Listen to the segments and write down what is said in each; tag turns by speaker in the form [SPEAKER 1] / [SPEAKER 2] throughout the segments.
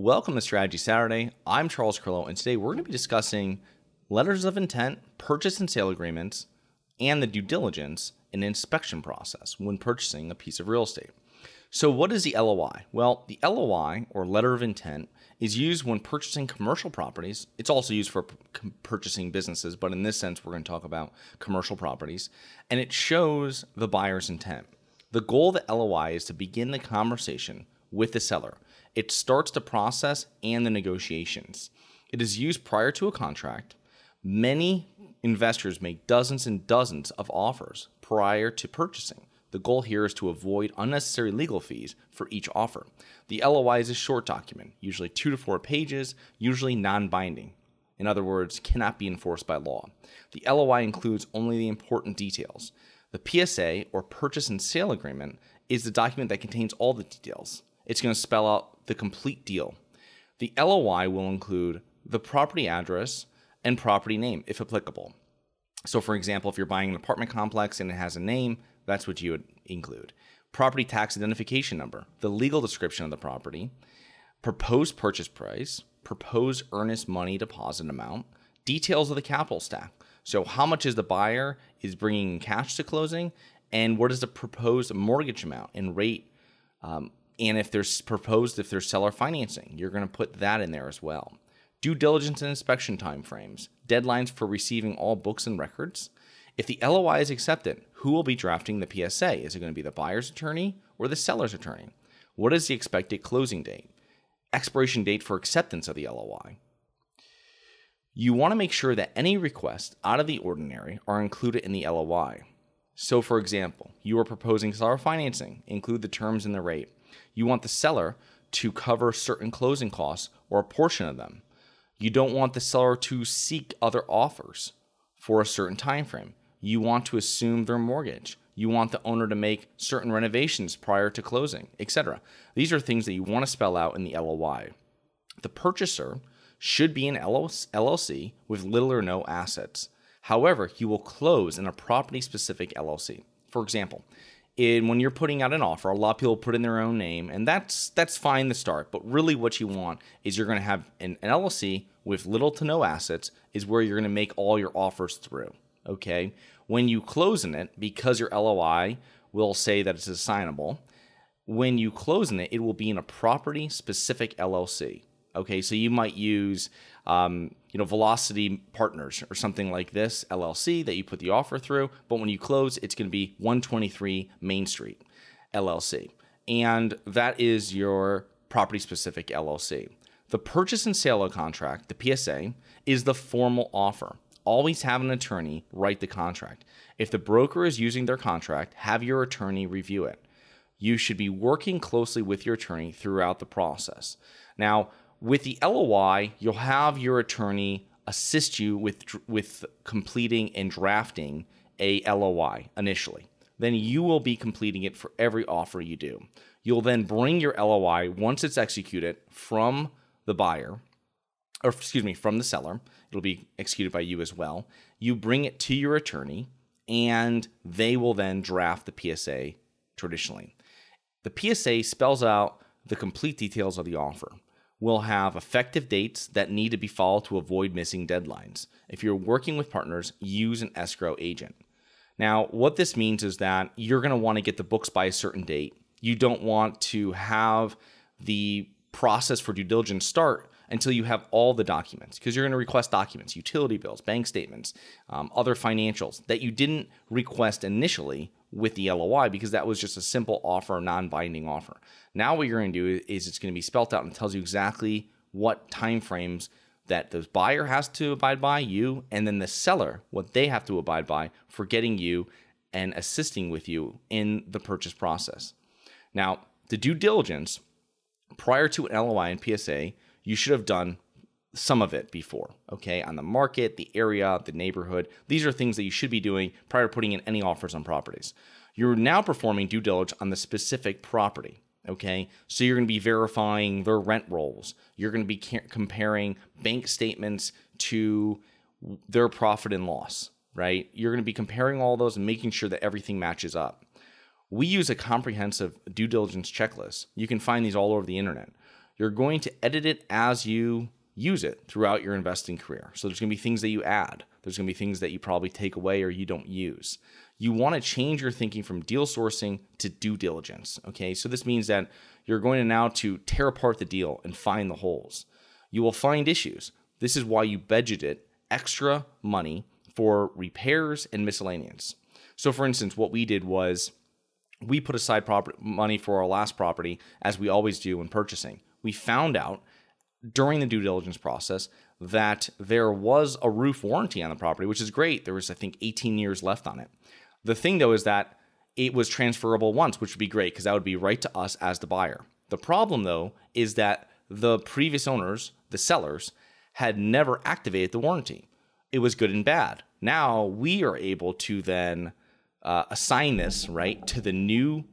[SPEAKER 1] Welcome to Strategy Saturday. I'm Charles Carillo, and today we're going to be discussing letters of intent, purchase and sale agreements, and the due diligence and inspection process when purchasing a piece of real estate. So, what is the LOI? Well, the LOI, or letter of intent, is used when purchasing commercial properties. It's also used for purchasing businesses, but in this sense, we're going to talk about commercial properties. And it shows the buyer's intent. The goal of the LOI is to begin the conversation with the seller. It starts the process and the negotiations. It is used prior to a contract. Many investors make dozens and dozens of offers prior to purchasing. The goal here is to avoid unnecessary legal fees for each offer. The LOI is a short document, usually two to four pages, usually non binding. In other words, cannot be enforced by law. The LOI includes only the important details. The PSA, or Purchase and Sale Agreement, is the document that contains all the details. It's going to spell out the complete deal. The LOI will include the property address and property name, if applicable. So, for example, if you're buying an apartment complex and it has a name, that's what you would include. Property tax identification number, the legal description of the property, proposed purchase price, proposed earnest money deposit amount, details of the capital stack. So, how much is the buyer is bringing cash to closing, and what is the proposed mortgage amount and rate um, and if there's proposed, if there's seller financing, you're going to put that in there as well. Due diligence and inspection timeframes, deadlines for receiving all books and records. If the LOI is accepted, who will be drafting the PSA? Is it going to be the buyer's attorney or the seller's attorney? What is the expected closing date? Expiration date for acceptance of the LOI. You want to make sure that any requests out of the ordinary are included in the LOI. So, for example, you are proposing seller financing, include the terms and the rate. You want the seller to cover certain closing costs or a portion of them. You don't want the seller to seek other offers for a certain time frame. You want to assume their mortgage. You want the owner to make certain renovations prior to closing, etc. These are things that you want to spell out in the LOI. The purchaser should be an LLC with little or no assets. However, you will close in a property specific LLC. For example, in when you're putting out an offer, a lot of people put in their own name, and that's that's fine to start. But really, what you want is you're going to have an, an LLC with little to no assets is where you're going to make all your offers through. Okay, when you close in it, because your LOI will say that it's assignable. When you close in it, it will be in a property specific LLC. Okay, so you might use um, you know, Velocity Partners or something like this, LLC, that you put the offer through. But when you close, it's going to be 123 Main Street, LLC. And that is your property specific LLC. The purchase and sale of contract, the PSA, is the formal offer. Always have an attorney write the contract. If the broker is using their contract, have your attorney review it. You should be working closely with your attorney throughout the process. Now, with the LOI, you'll have your attorney assist you with with completing and drafting a LOI initially. Then you will be completing it for every offer you do. You'll then bring your LOI once it's executed from the buyer, or excuse me, from the seller. It'll be executed by you as well. You bring it to your attorney, and they will then draft the PSA traditionally. The PSA spells out the complete details of the offer will have effective dates that need to be followed to avoid missing deadlines. If you're working with partners, use an escrow agent. Now, what this means is that you're going to want to get the books by a certain date. You don't want to have the process for due diligence start until you have all the documents because you're going to request documents, utility bills, bank statements, um, other financials that you didn't request initially with the LOI because that was just a simple offer, non binding offer. Now what you're going to do is it's going to be spelt out and tells you exactly what timeframes that the buyer has to abide by, you, and then the seller, what they have to abide by for getting you and assisting with you in the purchase process. Now, the due diligence prior to an LOI and PSA, you should have done some of it before, okay? On the market, the area, the neighborhood. These are things that you should be doing prior to putting in any offers on properties. You're now performing due diligence on the specific property. Okay, so you're going to be verifying their rent rolls. You're going to be ca- comparing bank statements to their profit and loss, right? You're going to be comparing all those and making sure that everything matches up. We use a comprehensive due diligence checklist. You can find these all over the internet. you're going to edit it as you use it throughout your investing career. So there's going to be things that you add, there's going to be things that you probably take away or you don't use. You want to change your thinking from deal sourcing to due diligence. Okay, so this means that you're going to now to tear apart the deal and find the holes. You will find issues. This is why you budgeted extra money for repairs and miscellaneous. So, for instance, what we did was we put aside property money for our last property, as we always do when purchasing. We found out during the due diligence process that there was a roof warranty on the property, which is great. There was, I think, 18 years left on it. The thing, though, is that it was transferable once, which would be great because that would be right to us as the buyer. The problem, though, is that the previous owners, the sellers, had never activated the warranty. It was good and bad. Now we are able to then uh, assign this right to the new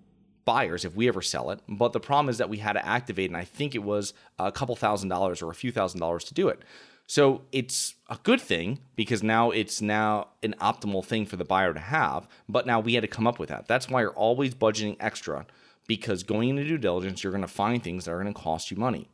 [SPEAKER 1] buyers if we ever sell it. But the problem is that we had to activate, and I think it was a couple thousand dollars or a few thousand dollars to do it. So it's a good thing because now it's now an optimal thing for the buyer to have. But now we had to come up with that. That's why you're always budgeting extra because going into due diligence, you're going to find things that are going to cost you money.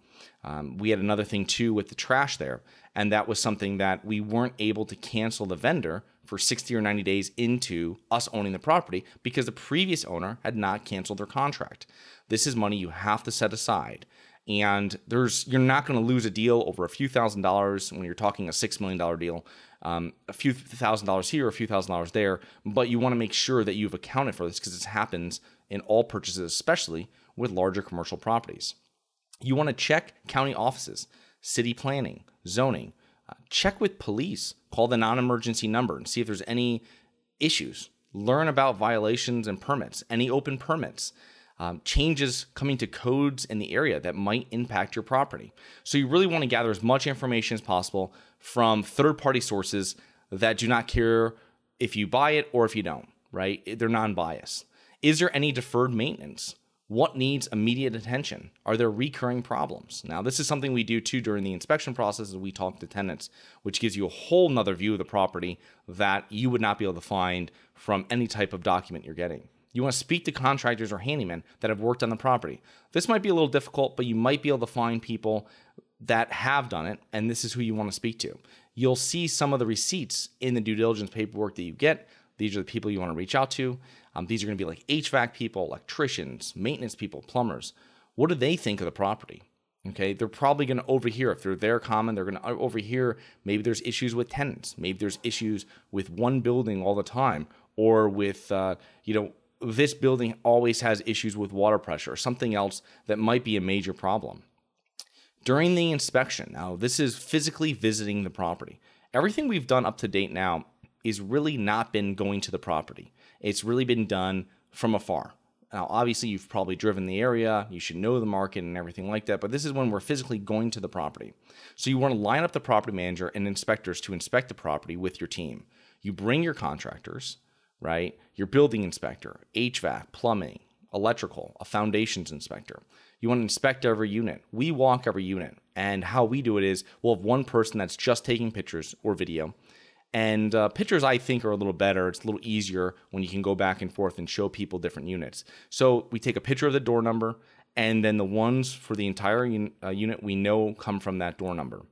[SPEAKER 1] Um, we had another thing too with the trash there, and that was something that we weren't able to cancel the vendor for 60 or 90 days into us owning the property because the previous owner had not canceled their contract. This is money you have to set aside. And there's you're not going to lose a deal over a few thousand dollars when you're talking a six million dollar deal, um, a few thousand dollars here, a few thousand dollars there. But you want to make sure that you've accounted for this because this happens in all purchases, especially with larger commercial properties. You want to check county offices, city planning, zoning. Uh, check with police. Call the non emergency number and see if there's any issues. Learn about violations and permits, any open permits. Um, changes coming to codes in the area that might impact your property. So, you really want to gather as much information as possible from third party sources that do not care if you buy it or if you don't, right? They're non biased. Is there any deferred maintenance? What needs immediate attention? Are there recurring problems? Now, this is something we do too during the inspection process as we talk to tenants, which gives you a whole nother view of the property that you would not be able to find from any type of document you're getting. You want to speak to contractors or handymen that have worked on the property. This might be a little difficult, but you might be able to find people that have done it, and this is who you want to speak to. You'll see some of the receipts in the due diligence paperwork that you get. These are the people you want to reach out to. Um, these are going to be like HVAC people, electricians, maintenance people, plumbers. What do they think of the property? Okay, they're probably going to overhear if they're there common. They're going to overhear maybe there's issues with tenants, maybe there's issues with one building all the time, or with uh, you know this building always has issues with water pressure, or something else that might be a major problem. During the inspection, now this is physically visiting the property. Everything we've done up to date now is really not been going to the property. It's really been done from afar. Now, obviously, you've probably driven the area, you should know the market and everything like that, but this is when we're physically going to the property. So, you want to line up the property manager and inspectors to inspect the property with your team. You bring your contractors, right? Your building inspector, HVAC, plumbing, electrical, a foundations inspector. You want to inspect every unit. We walk every unit. And how we do it is we'll have one person that's just taking pictures or video and uh, pictures, I think, are a little better. It's a little easier when you can go back and forth and show people different units. So we take a picture of the door number, and then the ones for the entire un- uh, unit we know come from that door number,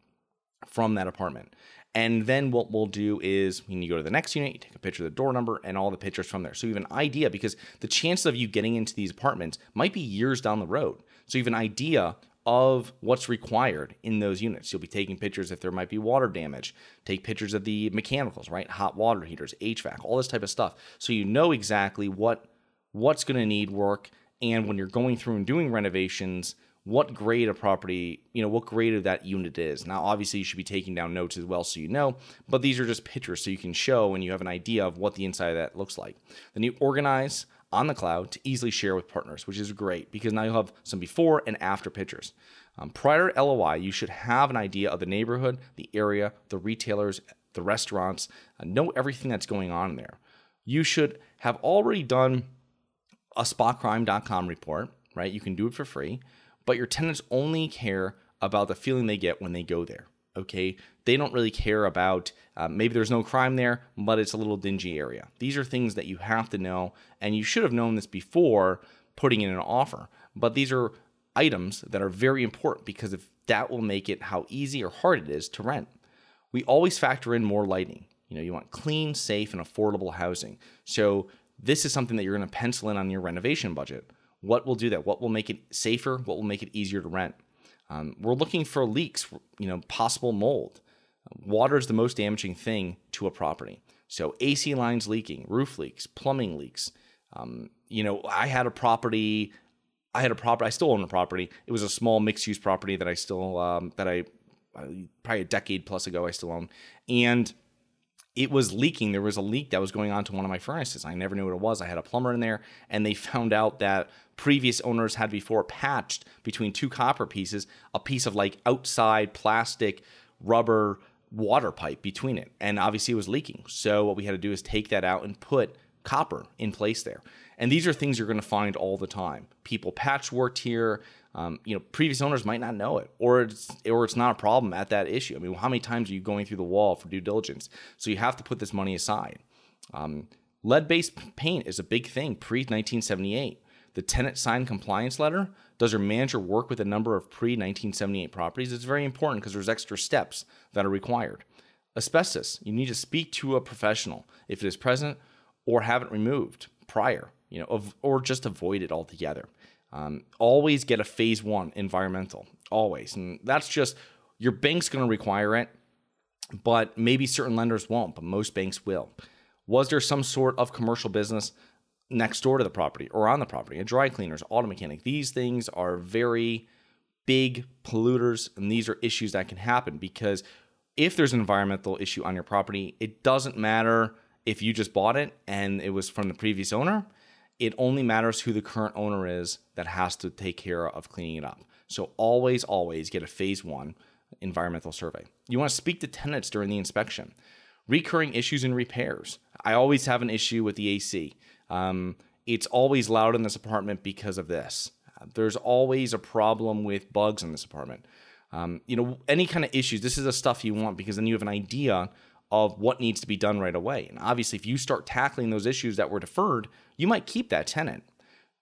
[SPEAKER 1] from that apartment. And then what we'll do is when you go to the next unit, you take a picture of the door number and all the pictures from there. So you have an idea because the chances of you getting into these apartments might be years down the road. So you have an idea of what's required in those units. You'll be taking pictures if there might be water damage. Take pictures of the mechanicals, right? Hot water heaters, HVAC, all this type of stuff. So you know exactly what what's going to need work and when you're going through and doing renovations, what grade of property, you know, what grade of that unit is. Now, obviously, you should be taking down notes as well so you know, but these are just pictures so you can show and you have an idea of what the inside of that looks like. Then you organize on the cloud to easily share with partners, which is great because now you'll have some before and after pictures. Um, prior to LOI, you should have an idea of the neighborhood, the area, the retailers, the restaurants, uh, know everything that's going on there. You should have already done a spotcrime.com report, right? You can do it for free, but your tenants only care about the feeling they get when they go there okay they don't really care about uh, maybe there's no crime there but it's a little dingy area these are things that you have to know and you should have known this before putting in an offer but these are items that are very important because if that will make it how easy or hard it is to rent. We always factor in more lighting. You know, you want clean, safe, and affordable housing. So this is something that you're going to pencil in on your renovation budget. What will do that? What will make it safer? What will make it easier to rent? Um, we're looking for leaks, you know, possible mold. Water is the most damaging thing to a property. So AC lines leaking, roof leaks, plumbing leaks. Um, you know, I had a property. I had a property. I still own a property. It was a small mixed-use property that I still um, that I probably a decade plus ago I still own, and it was leaking. There was a leak that was going on to one of my furnaces. I never knew what it was. I had a plumber in there, and they found out that previous owners had before patched between two copper pieces a piece of like outside plastic rubber water pipe between it. And obviously it was leaking. So what we had to do is take that out and put copper in place there. And these are things you're going to find all the time. People patchworked here. Um, you know, previous owners might not know it, or it's or it's not a problem at that issue. I mean, how many times are you going through the wall for due diligence? So you have to put this money aside. Um, lead-based paint is a big thing pre 1978. The tenant signed compliance letter. Does your manager work with a number of pre 1978 properties? It's very important because there's extra steps that are required. Asbestos, you need to speak to a professional if it is present or have it removed prior, you know, or just avoid it altogether. Um, always get a phase one environmental, always. And that's just your bank's going to require it, but maybe certain lenders won't, but most banks will. Was there some sort of commercial business next door to the property or on the property? A dry cleaners, auto mechanic. These things are very big polluters, and these are issues that can happen because if there's an environmental issue on your property, it doesn't matter if you just bought it and it was from the previous owner it only matters who the current owner is that has to take care of cleaning it up. So always, always get a phase one environmental survey. You want to speak to tenants during the inspection. Recurring issues and repairs. I always have an issue with the AC. Um, it's always loud in this apartment because of this. There's always a problem with bugs in this apartment. Um, you know, any kind of issues. This is the stuff you want because then you have an idea of what needs to be done right away. And obviously, if you start tackling those issues that were deferred, you might keep that tenant.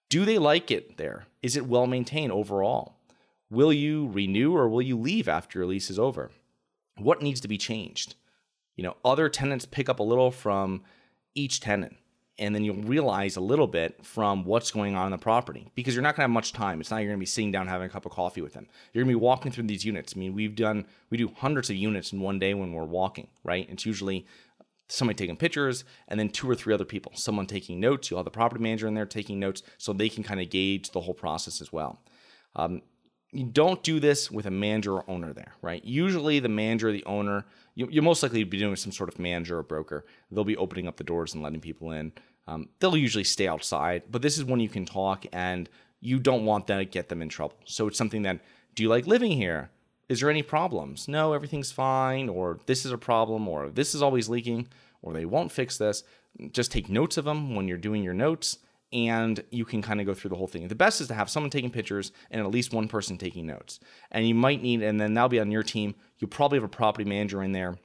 [SPEAKER 1] Do they like it there? Is it well maintained overall? Will you renew or will you leave after your lease is over? What needs to be changed? You know, other tenants pick up a little from each tenant and then you'll realize a little bit from what's going on in the property because you're not going to have much time. It's not you're going to be sitting down having a cup of coffee with them. You're going to be walking through these units. I mean, we've done we do hundreds of units in one day when we're walking, right? It's usually somebody taking pictures and then two or three other people, someone taking notes. You'll have the property manager in there taking notes so they can kind of gauge the whole process as well. Um, you don't do this with a manager or owner there, right? Usually, the manager, or the owner, you, you'll most likely be doing some sort of manager or broker. They'll be opening up the doors and letting people in. Um, they'll usually stay outside, but this is when you can talk and you don't want that to get them in trouble. So it's something that, do you like living here? Is there any problems? No, everything's fine, or this is a problem, or this is always leaking, or they won't fix this. Just take notes of them when you're doing your notes, and you can kind of go through the whole thing. The best is to have someone taking pictures and at least one person taking notes. And you might need, and then that'll be on your team. You'll probably have a property manager in there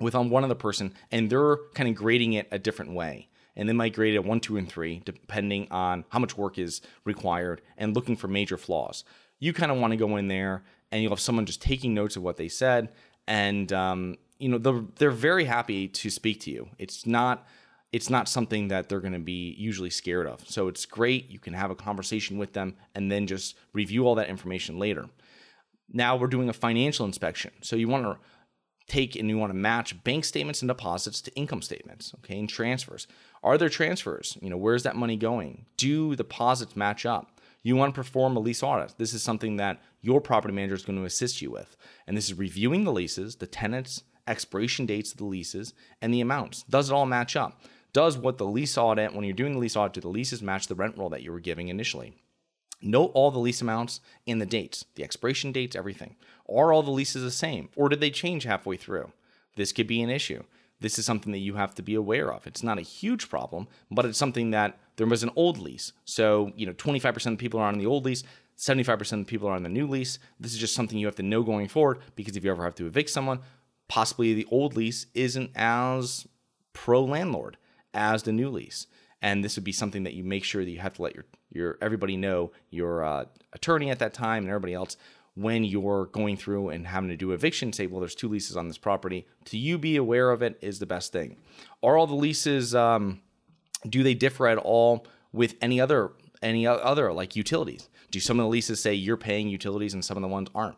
[SPEAKER 1] with on one other person, and they're kind of grading it a different way and they might grade it one, two, and three, depending on how much work is required and looking for major flaws. You kind of want to go in there and you'll have someone just taking notes of what they said, and um, you know they're they're very happy to speak to you. It's not it's not something that they're going to be usually scared of. So it's great. You can have a conversation with them and then just review all that information later. Now we're doing a financial inspection. So you want to take and you want to match bank statements and deposits to income statements, okay, and transfers. Are there transfers? You know, where's that money going? Do the deposits match up? You want to perform a lease audit. This is something that your property manager is going to assist you with. And this is reviewing the leases, the tenants, expiration dates of the leases, and the amounts. Does it all match up? Does what the lease audit, when you're doing the lease audit, do the leases match the rent roll that you were giving initially? Note all the lease amounts and the dates, the expiration dates, everything. Are all the leases the same, or did they change halfway through? This could be an issue this is something that you have to be aware of. It's not a huge problem, but it's something that there was an old lease. So, you know, 25% of people are on the old lease, 75% of people are on the new lease. This is just something you have to know going forward because if you ever have to evict someone, possibly the old lease isn't as pro landlord as the new lease. and this would be something that you make sure that you have to let your your everybody know your uh, attorney at that time and everybody else when you're going through and having to do eviction say well there's two leases on this property. To you be aware of it is the best thing. Are all the leases um, do they differ at all with any other any other like utilities? Do some of the leases say you're paying utilities and some of the ones aren't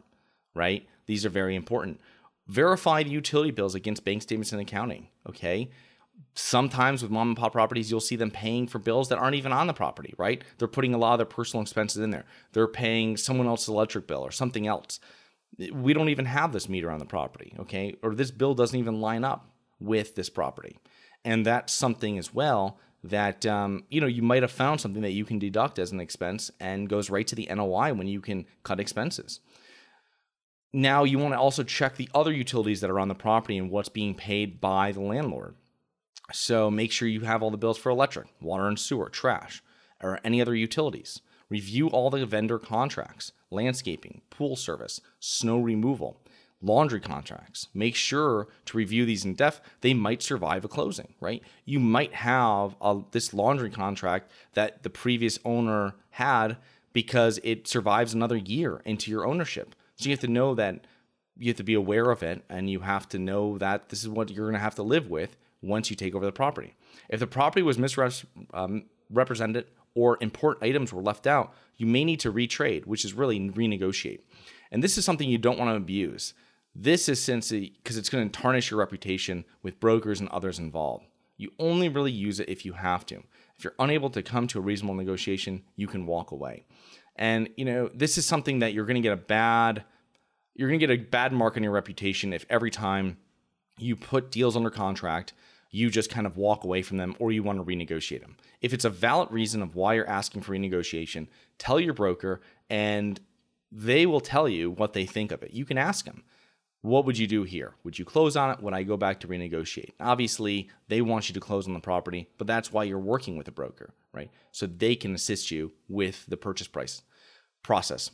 [SPEAKER 1] right? These are very important. Verify the utility bills against bank statements and accounting okay sometimes with mom and pop properties, you'll see them paying for bills that aren't even on the property, right? They're putting a lot of their personal expenses in there. They're paying someone else's electric bill or something else. We don't even have this meter on the property, okay? Or this bill doesn't even line up with this property. And that's something as well that um, you know you might have found something that you can deduct as an expense and goes right to the NOI when you can cut expenses. Now you want to also check the other utilities that are on the property and what's being paid by the landlord. So make sure you have all the bills for electric, water and sewer, trash, or any other utilities. Review all the vendor contracts, landscaping, pool service, snow removal, laundry contracts. Make sure to review these in depth. They might survive a closing, right? You might have a, this laundry contract that the previous owner had because it survives another year into your ownership. So you have to know that you have to be aware of it and you have to know that this is what you're going to have to live with once you take over the property. If the property was misrepresented um, or important items were left out, you may need to retrade, which is really renegotiate. And this is something you don't want to abuse. This is since because it, it's going to tarnish your reputation with brokers and others involved. You only really use it if you have to. If you're unable to come to a reasonable negotiation, you can walk away. And you know, this is something that you're going to get a bad you're going to get a bad mark on your reputation if every time you put deals under contract you just kind of walk away from them or you want to renegotiate them. If it's a valid reason of why you're asking for renegotiation, tell your broker and they will tell you what they think of it. You can ask them, what would you do here? Would you close on it? Would I go back to renegotiate? Obviously, they want you to close on the property, but that's why you're working with a broker, right? So they can assist you with the purchase price process.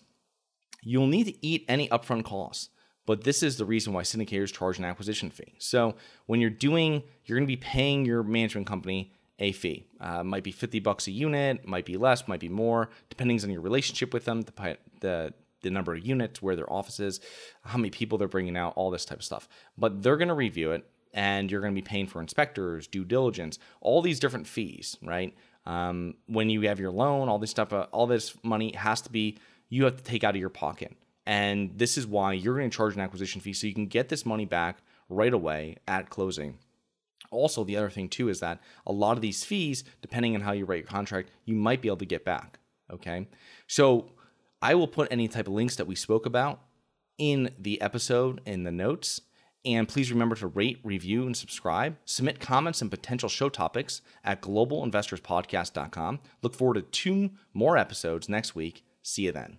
[SPEAKER 1] You'll need to eat any upfront costs but this is the reason why syndicators charge an acquisition fee. So when you're doing, you're going to be paying your management company a fee. Uh, might be 50 bucks a unit, might be less, might be more, depending on your relationship with them, the, the, the number of units, where their office is, how many people they're bringing out, all this type of stuff. But they're going to review it, and you're going to be paying for inspectors, due diligence, all these different fees, right? Um, when you have your loan, all this stuff, uh, all this money has to be, you have to take out of your pocket. And this is why you're going to charge an acquisition fee so you can get this money back right away at closing. Also, the other thing too is that a lot of these fees, depending on how you write your contract, you might be able to get back. Okay. So I will put any type of links that we spoke about in the episode in the notes. And please remember to rate, review, and subscribe. Submit comments and potential show topics at globalinvestorspodcast.com. Look forward to two more episodes next week. See you then.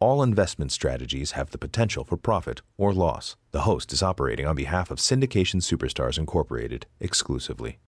[SPEAKER 2] All investment strategies have the potential for profit or loss. The host is operating on behalf of Syndication Superstars Incorporated exclusively.